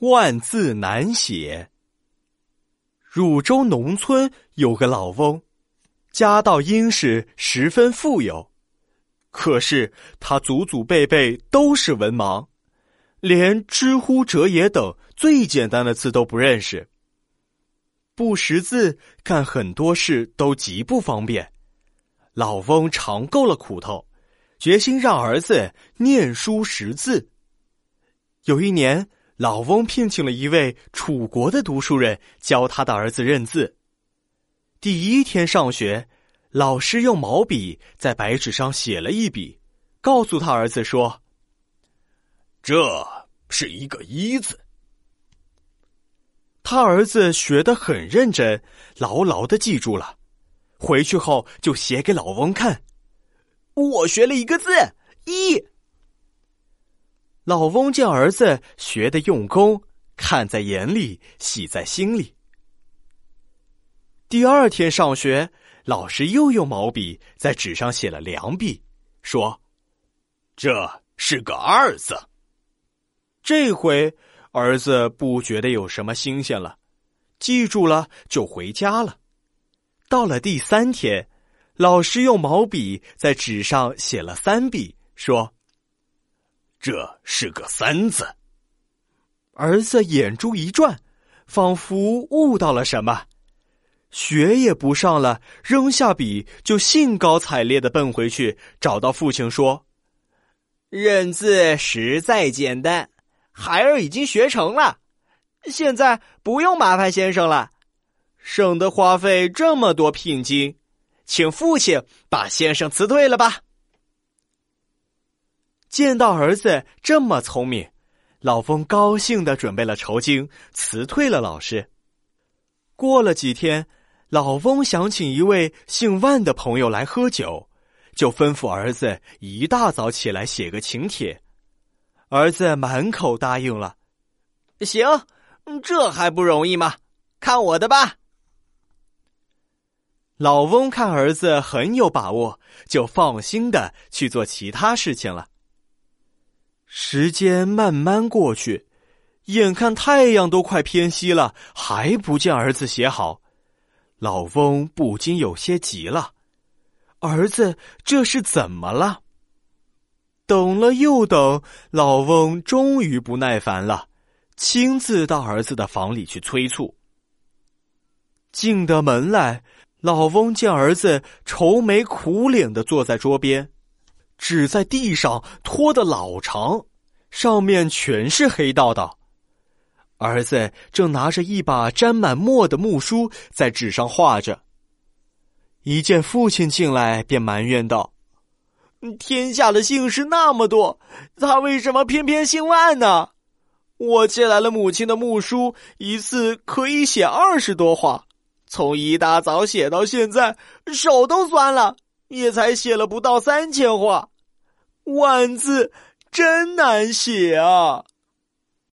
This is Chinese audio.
万字难写。汝州农村有个老翁，家道殷实，十分富有。可是他祖祖辈辈都是文盲，连知乎者也等最简单的字都不认识。不识字，干很多事都极不方便。老翁尝够了苦头，决心让儿子念书识字。有一年。老翁聘请了一位楚国的读书人教他的儿子认字。第一天上学，老师用毛笔在白纸上写了一笔，告诉他儿子说：“这是一个一字。”他儿子学得很认真，牢牢的记住了。回去后就写给老翁看：“我学了一个字一。”老翁见儿子学的用功，看在眼里，喜在心里。第二天上学，老师又用毛笔在纸上写了两笔，说：“这是个二字。”这回儿子不觉得有什么新鲜了，记住了就回家了。到了第三天，老师用毛笔在纸上写了三笔，说。这是个三字。儿子眼珠一转，仿佛悟到了什么，学也不上了，扔下笔就兴高采烈的奔回去，找到父亲说：“认字实在简单，孩儿已经学成了，现在不用麻烦先生了，省得花费这么多聘金，请父亲把先生辞退了吧。”见到儿子这么聪明，老翁高兴的准备了酬金，辞退了老师。过了几天，老翁想请一位姓万的朋友来喝酒，就吩咐儿子一大早起来写个请帖。儿子满口答应了。行，这还不容易吗？看我的吧。老翁看儿子很有把握，就放心的去做其他事情了。时间慢慢过去，眼看太阳都快偏西了，还不见儿子写好，老翁不禁有些急了。儿子这是怎么了？等了又等，老翁终于不耐烦了，亲自到儿子的房里去催促。进得门来，老翁见儿子愁眉苦脸的坐在桌边。纸在地上拖得老长，上面全是黑道道。儿子正拿着一把沾满墨的木梳在纸上画着。一见父亲进来，便埋怨道：“天下的姓氏那么多，他为什么偏偏姓万呢？我借来了母亲的木梳，一次可以写二十多画，从一大早写到现在，手都酸了。”也才写了不到三千话，万字真难写啊！